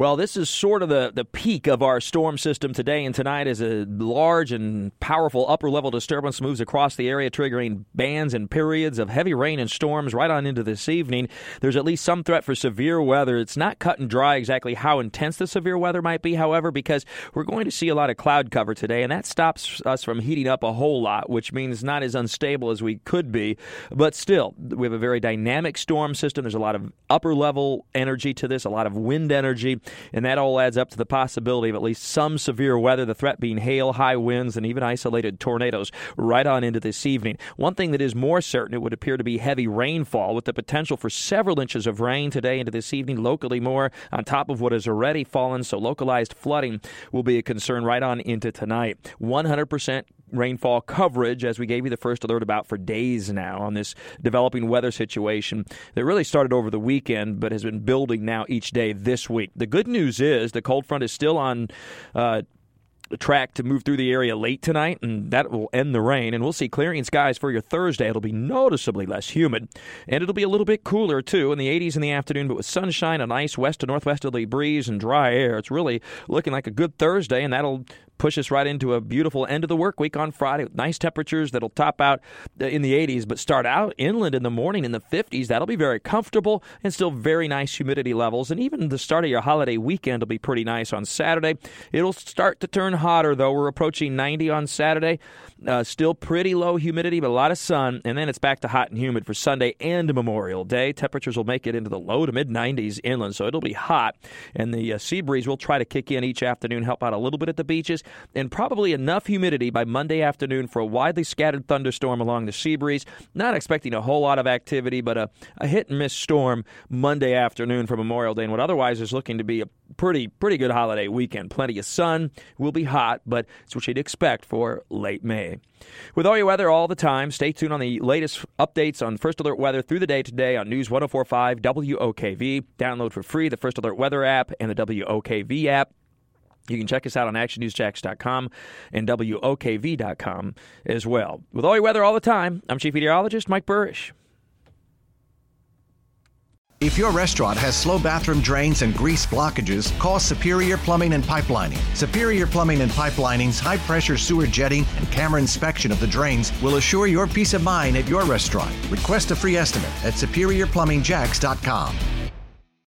Well, this is sort of the, the peak of our storm system today and tonight as a large and powerful upper level disturbance moves across the area, triggering bands and periods of heavy rain and storms right on into this evening. There's at least some threat for severe weather. It's not cut and dry exactly how intense the severe weather might be, however, because we're going to see a lot of cloud cover today, and that stops us from heating up a whole lot, which means not as unstable as we could be. But still, we have a very dynamic storm system. There's a lot of upper level energy to this, a lot of wind energy and that all adds up to the possibility of at least some severe weather, the threat being hail, high winds, and even isolated tornadoes right on into this evening. One thing that is more certain, it would appear to be heavy rainfall with the potential for several inches of rain today into this evening, locally more on top of what has already fallen, so localized flooding will be a concern right on into tonight. 100% rainfall coverage, as we gave you the first alert about for days now on this developing weather situation that really started over the weekend but has been building now each day this week. The good news is the cold front is still on. Uh, track to move through the area late tonight, and that will end the rain. And we'll see clearing skies for your Thursday. It'll be noticeably less humid, and it'll be a little bit cooler too in the 80s in the afternoon, but with sunshine, a nice west to northwesterly breeze, and dry air. It's really looking like a good Thursday, and that'll push us right into a beautiful end of the work week on Friday with nice temperatures that'll top out in the 80s, but start out inland in the morning in the 50s. That'll be very comfortable and still very nice humidity levels. And even the start of your holiday weekend will be pretty nice on Saturday. It'll start to turn hotter, though. We're approaching 90 on Saturday. Uh, still pretty low humidity, but a lot of sun. And then it's back to hot and humid for Sunday and Memorial Day. Temperatures will make it into the low to mid 90s inland, so it'll be hot. And the uh, sea breeze will try to kick in each afternoon, help out a little bit at the beaches and probably enough humidity by Monday afternoon for a widely scattered thunderstorm along the sea breeze. Not expecting a whole lot of activity, but a, a hit and miss storm Monday afternoon for Memorial Day, and what otherwise is looking to be a pretty pretty good holiday weekend. Plenty of sun, will be hot, but it's what you'd expect for late May. With all your weather all the time, stay tuned on the latest updates on First Alert Weather through the day today on News 1045 WOKV. Download for free the First Alert Weather app and the WOKV app. You can check us out on actionnewsjax.com and WOKV.com as well. With all your weather all the time, I'm Chief Meteorologist Mike Buresh. If your restaurant has slow bathroom drains and grease blockages, call Superior Plumbing and Pipelining. Superior Plumbing and Pipelining's high pressure sewer jetting and camera inspection of the drains will assure your peace of mind at your restaurant. Request a free estimate at superiorplumbingjax.com.